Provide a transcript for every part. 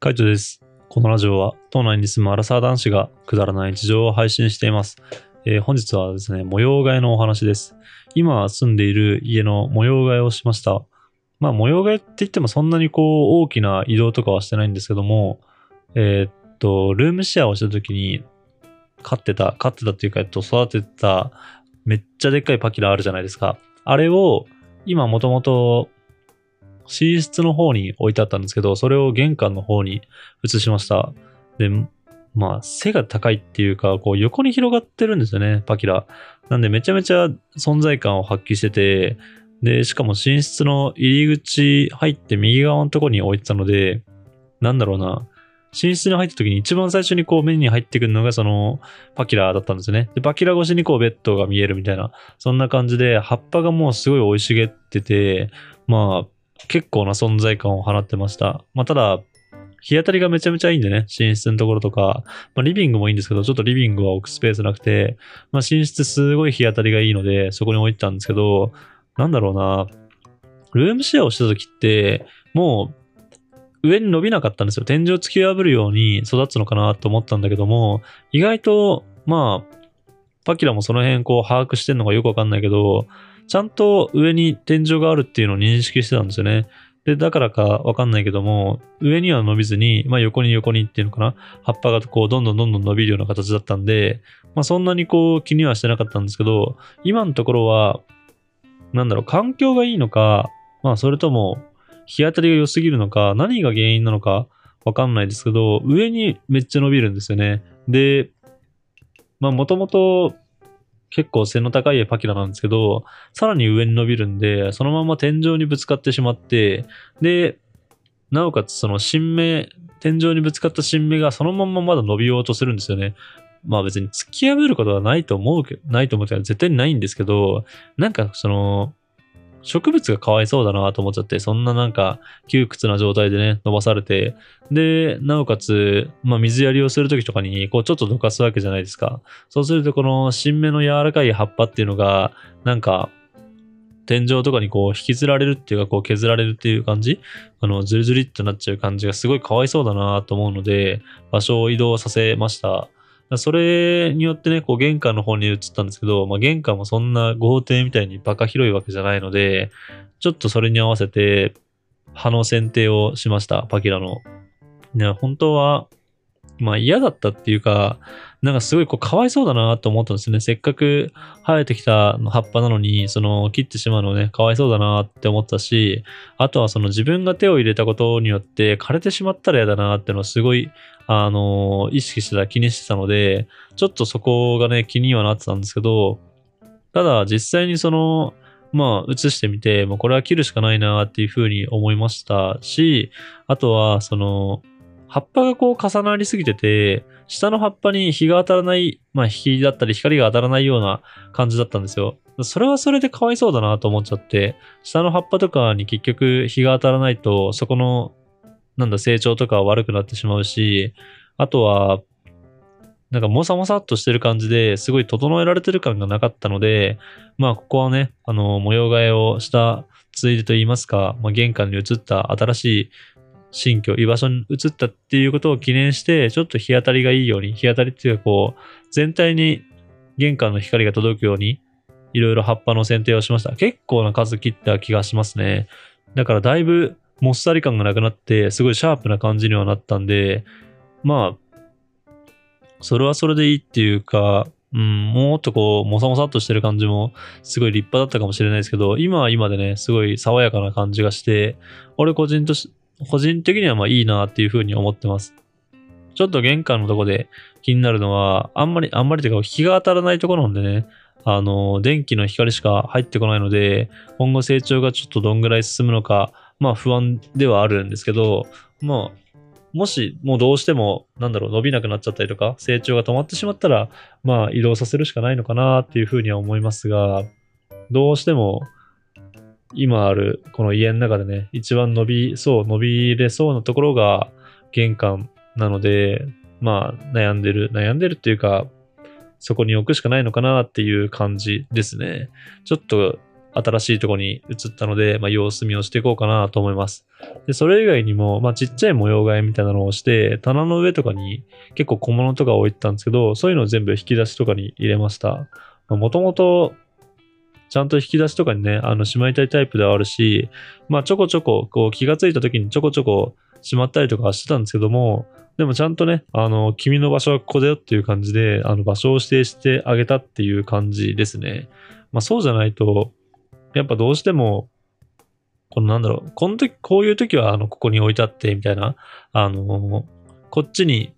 カイトです。このラジオは、島内に住むアラサー男子がくだらない事情を配信しています。えー本日はですね、模様替えのお話です。今住んでいる家の模様替えをしました。まあ、模様替えって言ってもそんなにこう、大きな移動とかはしてないんですけども、えーっと、ルームシェアをした時に、飼ってた、飼ってたっていうか、えっと、育てた、めっちゃでっかいパキラあるじゃないですか。あれを、今もともと、寝室の方に置いてあったんですけど、それを玄関の方に移しました。で、まあ、背が高いっていうか、こう横に広がってるんですよね、パキラ。なんでめちゃめちゃ存在感を発揮してて、で、しかも寝室の入り口入って右側のとこに置いてたので、なんだろうな、寝室に入った時に一番最初にこう目に入ってくるのがそのパキラだったんですよね。で、パキラ越しにこうベッドが見えるみたいな、そんな感じで葉っぱがもうすごい生い茂ってて、まあ、結構な存在感を放ってました。まあ、ただ、日当たりがめちゃめちゃいいんでね、寝室のところとか、まあ、リビングもいいんですけど、ちょっとリビングは置くスペースなくて、まあ、寝室すごい日当たりがいいので、そこに置いてたんですけど、なんだろうな、ルームシェアをした時って、もう、上に伸びなかったんですよ。天井突き破るように育つのかなと思ったんだけども、意外と、まあ、パキラもその辺こう把握してんのかよくわかんないけど、ちゃんと上に天井があるっていうのを認識してたんですよね。で、だからかわかんないけども、上には伸びずに、まあ横に横にっていうのかな、葉っぱがこうどんどんどんどん伸びるような形だったんで、まあそんなにこう気にはしてなかったんですけど、今のところは、なんだろう、環境がいいのか、まあそれとも日当たりが良すぎるのか、何が原因なのかわかんないですけど、上にめっちゃ伸びるんですよね。で、まあもともと結構背の高いパキラなんですけど、さらに上に伸びるんで、そのまま天井にぶつかってしまって、で、なおかつその新芽、天井にぶつかった新芽がそのまままだ伸びようとするんですよね。まあ別に突き破ることはないと思うけど、ないと思うけど、絶対にないんですけど、なんかその、植物がかわいそうだなと思っちゃって、そんななんか窮屈な状態でね、伸ばされて、で、なおかつ、まあ水やりをするときとかに、こうちょっとどかすわけじゃないですか。そうするとこの新芽の柔らかい葉っぱっていうのが、なんか、天井とかにこう引きずられるっていうか、こう削られるっていう感じ？あの、ズリズリってなっちゃう感じがすごいかわいそうだなと思うので、場所を移動させました。それによってね、こう玄関の方に移ったんですけど、まあ玄関もそんな豪邸みたいにバカ広いわけじゃないので、ちょっとそれに合わせて、葉の剪定をしました、パキラの。ね、本当は、まあ嫌だったっていうか、なんかすごいこうかわいそうだなと思ったんですね。せっかく生えてきた葉っぱなのに、その切ってしまうのね、かわいそうだなって思ったし、あとはその自分が手を入れたことによって枯れてしまったら嫌だなっていうのをすごい、あの意識してた、気にしてたので、ちょっとそこがね、気にはなってたんですけど、ただ実際にその、まあ、映してみて、もうこれは切るしかないなっていうふうに思いましたし、あとは、その、葉っぱがこう重なりすぎてて、下の葉っぱに日が当たらない、まあ日だったり光が当たらないような感じだったんですよ。それはそれでかわいそうだなと思っちゃって、下の葉っぱとかに結局日が当たらないと、そこの、なんだ、成長とか悪くなってしまうし、あとは、なんかもさもさっとしてる感じですごい整えられてる感がなかったので、まあここはね、あの、模様替えをしたついでと言いますか、まあ玄関に移った新しい新居、居場所に移ったっていうことを記念して、ちょっと日当たりがいいように、日当たりっていうかこう、全体に玄関の光が届くように、いろいろ葉っぱの剪定をしました。結構な数切った気がしますね。だからだいぶもっさり感がなくなって、すごいシャープな感じにはなったんで、まあ、それはそれでいいっていうか、うん、もっとこう、もさもさっとしてる感じも、すごい立派だったかもしれないですけど、今は今でね、すごい爽やかな感じがして、俺個人とし、個人的にはまあいいなっていうふうに思ってます。ちょっと玄関のとこで気になるのは、あんまり、あんまりというか、日が当たらないところなんでね、あの、電気の光しか入ってこないので、今後成長がちょっとどんぐらい進むのか、まあ不安ではあるんですけど、まあ、もしもうどうしても、なんだろう、伸びなくなっちゃったりとか、成長が止まってしまったら、まあ移動させるしかないのかなっていうふうには思いますが、どうしても、今あるこの家の中でね、一番伸びそう、伸びれそうなところが玄関なので、まあ悩んでる、悩んでるっていうか、そこに置くしかないのかなっていう感じですね。ちょっと新しいところに移ったので、まあ、様子見をしていこうかなと思います。で、それ以外にも、まあ、ちっちゃい模様替えみたいなのをして、棚の上とかに結構小物とか置いてたんですけど、そういうのを全部引き出しとかに入れました。もともと、ちゃんと引き出しとかにね、あの、しまいたいタイプではあるし、まあ、ちょこちょこ、こう、気がついた時にちょこちょこしまったりとかしてたんですけども、でもちゃんとね、あの、君の場所はここだよっていう感じで、あの、場所を指定してあげたっていう感じですね。まあ、そうじゃないと、やっぱどうしても、このなんだろう、この時、こういう時は、あの、ここに置いてあって、みたいな、あの、こっちに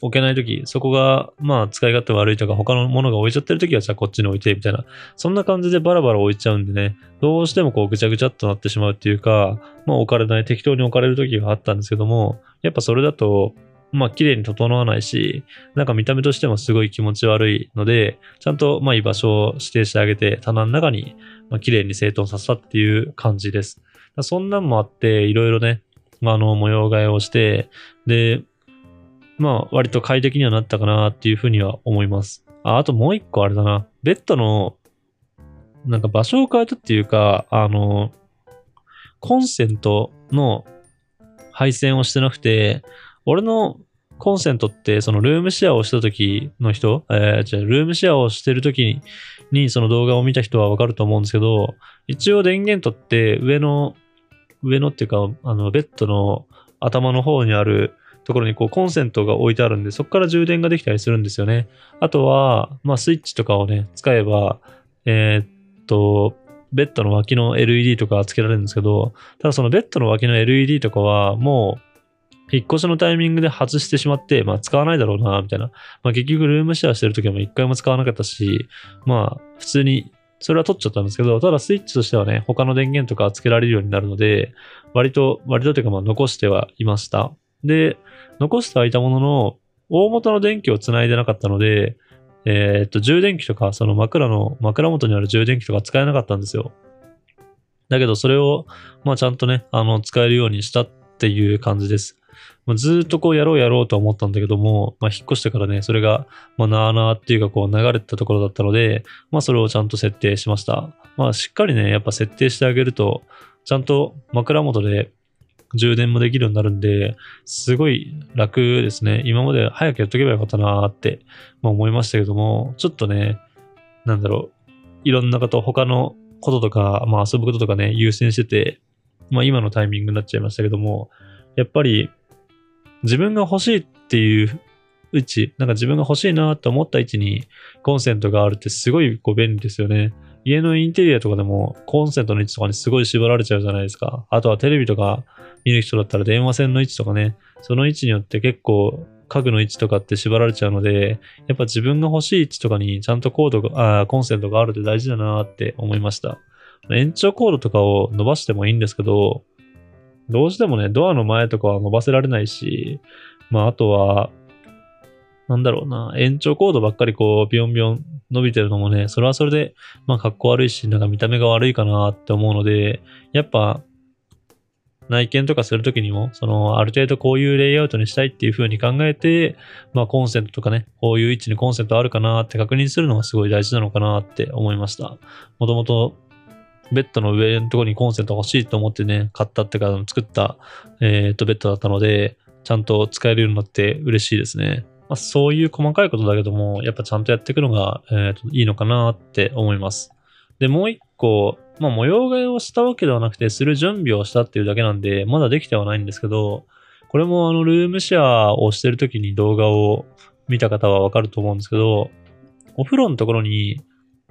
置けない時、そこが、まあ、使い勝手悪いとか、他のものが置いちゃってる時は、じゃあこっちに置いて、みたいな、そんな感じでバラバラ置いちゃうんでね、どうしてもこう、ぐちゃぐちゃっとなってしまうっていうか、まあ、置かれない、適当に置かれる時があったんですけども、やっぱそれだと、まあ、綺麗に整わないし、なんか見た目としてもすごい気持ち悪いので、ちゃんと、まあ、居場所を指定してあげて、棚の中に、まあ、綺麗に整頓させたっていう感じです。そんなんもあって、いろいろね、まあ、あの、模様替えをして、で、まあ、割と快適にはなったかなっていうふうには思います。あ、あともう一個あれだな。ベッドの、なんか場所を変えたっていうか、あの、コンセントの配線をしてなくて、俺のコンセントって、そのルームシェアをした時の人、えー、じゃあルームシェアをしてる時に、にその動画を見た人はわかると思うんですけど、一応電源取って上の、上のっていうか、あの、ベッドの頭の方にあるところにこうコンセントが置いてあるんで、そこから充電ができたりするんですよね。あとは、まあスイッチとかをね、使えば、えーっと、ベッドの脇の LED とかつけられるんですけど、ただそのベッドの脇の LED とかはもう、引っ越しのタイミングで外してしまって、まあ使わないだろうな、みたいな。まあ結局ルームシェアしてる時も一回も使わなかったし、まあ普通にそれは取っちゃったんですけど、ただスイッチとしてはね、他の電源とかつけられるようになるので、割と、割とというかまあ残してはいました。で、残してはいたものの、大元の電気をつないでなかったので、えーっと、充電器とか、その枕の、枕元にある充電器とか使えなかったんですよ。だけど、それを、まあちゃんとね、あの、使えるようにしたっていう感じです。まあ、ずっとこうやろうやろうと思ったんだけども、まあ引っ越してからね、それが、まあなあなあっていうかこう流れてたところだったので、まあそれをちゃんと設定しました。まあしっかりね、やっぱ設定してあげると、ちゃんと枕元で充電もできるようになるんで、すごい楽ですね。今まで早くやっとけばよかったなーって、まあ、思いましたけども、ちょっとね、なんだろう、いろんなこと、他のこととか、まあ遊ぶこととかね、優先してて、まあ今のタイミングになっちゃいましたけども、やっぱり自分が欲しいっていう位置、なんか自分が欲しいなと思った位置にコンセントがあるってすごいこう便利ですよね。家のインテリアとかでもコンセントの位置とかにすごい縛られちゃうじゃないですか。あとはテレビとか見る人だったら電話線の位置とかね、その位置によって結構家具の位置とかって縛られちゃうので、やっぱ自分が欲しい位置とかにちゃんとコードが、あコンセントがあるって大事だなって思いました。延長コードとかを伸ばしてもいいんですけど、どうしてもね、ドアの前とかは伸ばせられないし、まああとは、なんだろうな、延長コードばっかりこう、ビヨンビヨン伸びてるのもね、それはそれで、まあ格好悪いし、なんか見た目が悪いかなって思うので、やっぱ、内見とかするときにも、その、ある程度こういうレイアウトにしたいっていう風に考えて、まあコンセントとかね、こういう位置にコンセントあるかなって確認するのがすごい大事なのかなって思いました。もともと、ベッドの上のところにコンセント欲しいと思ってね、買ったっていうか、作った、えーっと、ベッドだったので、ちゃんと使えるようになって嬉しいですね。まあ、そういう細かいことだけども、やっぱちゃんとやっていくのが、えーといいのかなって思います。で、もう一個、まあ、模様替えをしたわけではなくて、する準備をしたっていうだけなんで、まだできてはないんですけど、これもあの、ルームシェアをしてる時に動画を見た方はわかると思うんですけど、お風呂のところに、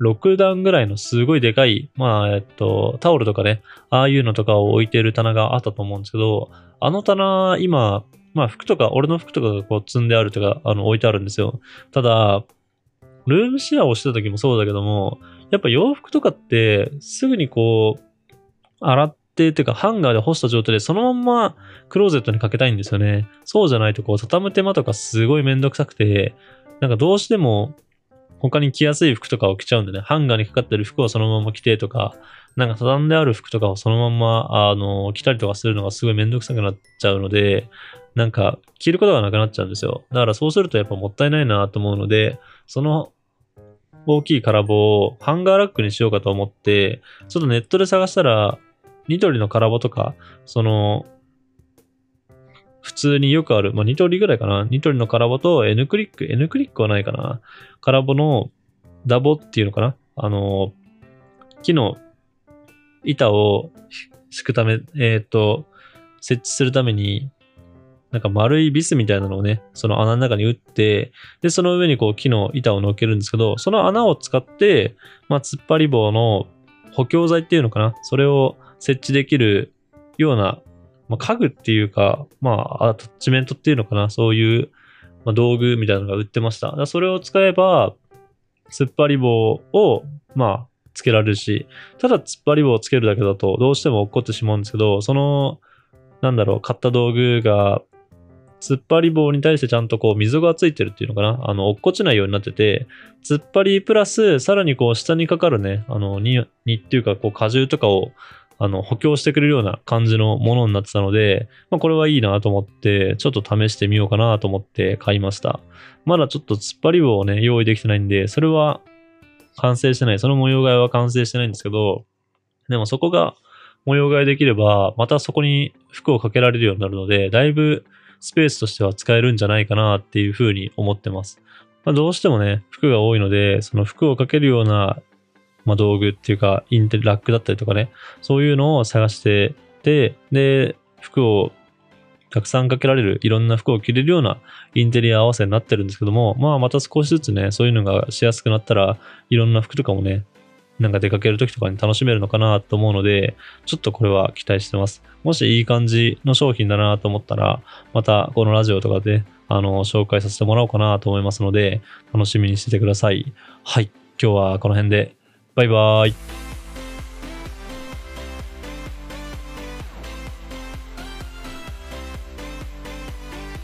6段ぐらいのすごいでかい、まあ、えっと、タオルとかね、ああいうのとかを置いてる棚があったと思うんですけど、あの棚、今、まあ服とか、俺の服とかがこう積んであるとか、あの置いてあるんですよ。ただ、ルームシェアをしてた時もそうだけども、やっぱ洋服とかって、すぐにこう、洗って、っていうかハンガーで干した状態でそのままクローゼットにかけたいんですよね。そうじゃないとこう、畳む手間とかすごいめんどくさくて、なんかどうしても他に着やすい服とかを着ちゃうんでね、ハンガーにかかってる服をそのまま着てとか、なんか畳んである服とかをそのまま、あの、着たりとかするのがすごいめんどくさくなっちゃうので、なんか着ることがなくなっちゃうんですよ。だからそうするとやっぱもったいないなと思うので、その大きい空棒をハンガーラックにしようかと思って、ちょっとネットで探したら、ニトリの空棒とか、その、普通によくある、まあ、ニトリぐらいかな。ニトリの空棒と N クリック、N クリックはないかな。空棒のダボっていうのかな。あの、木の板を敷くため、えっ、と、設置するために、なんか丸いビスみたいなのをね、その穴の中に打って、で、その上にこう木の板を乗っけるんですけど、その穴を使って、まあ、突っ張り棒の補強材っていうのかな。それを設置できるような、まあ、家具っていうか、まあ、アタッチメントっていうのかな。そういう、まあ、道具みたいなのが売ってました。それを使えば、突っ張り棒を、まあ、つけられるし、ただ突っ張り棒をつけるだけだとどうしても落っこってしまうんですけど、その、なんだろう、買った道具が、突っ張り棒に対してちゃんとこう溝がついてるっていうのかな？あの、落っこちないようになってて、突っ張りプラス、さらにこう下にかかるね、あの、に、にっていうかこう荷重とかを、あの、補強してくれるような感じのものになってたので、まあこれはいいなと思って、ちょっと試してみようかなと思って買いました。まだちょっと突っ張り棒をね、用意できてないんで、それは完成してない。その模様替えは完成してないんですけど、でもそこが模様替えできれば、またそこに服をかけられるようになるので、だいぶスペースとしては使えるんじゃないかなっていうふうに思ってます。まあ、どうしてもね、服が多いので、その服をかけるような、まあ、道具っていうか、インテラックだったりとかね、そういうのを探してて、で、服をたくさんかけられる、いろんな服を着れるようなインテリア合わせになってるんですけども、まあまた少しずつね、そういうのがしやすくなったら、いろんな服とかもね、なんか出かける時とかに楽しめるのかなと思うので、ちょっとこれは期待してます。もしいい感じの商品だなと思ったら、またこのラジオとかで、あの、紹介させてもらおうかなと思いますので、楽しみにしててください。はい。今日はこの辺で、バイバーイ。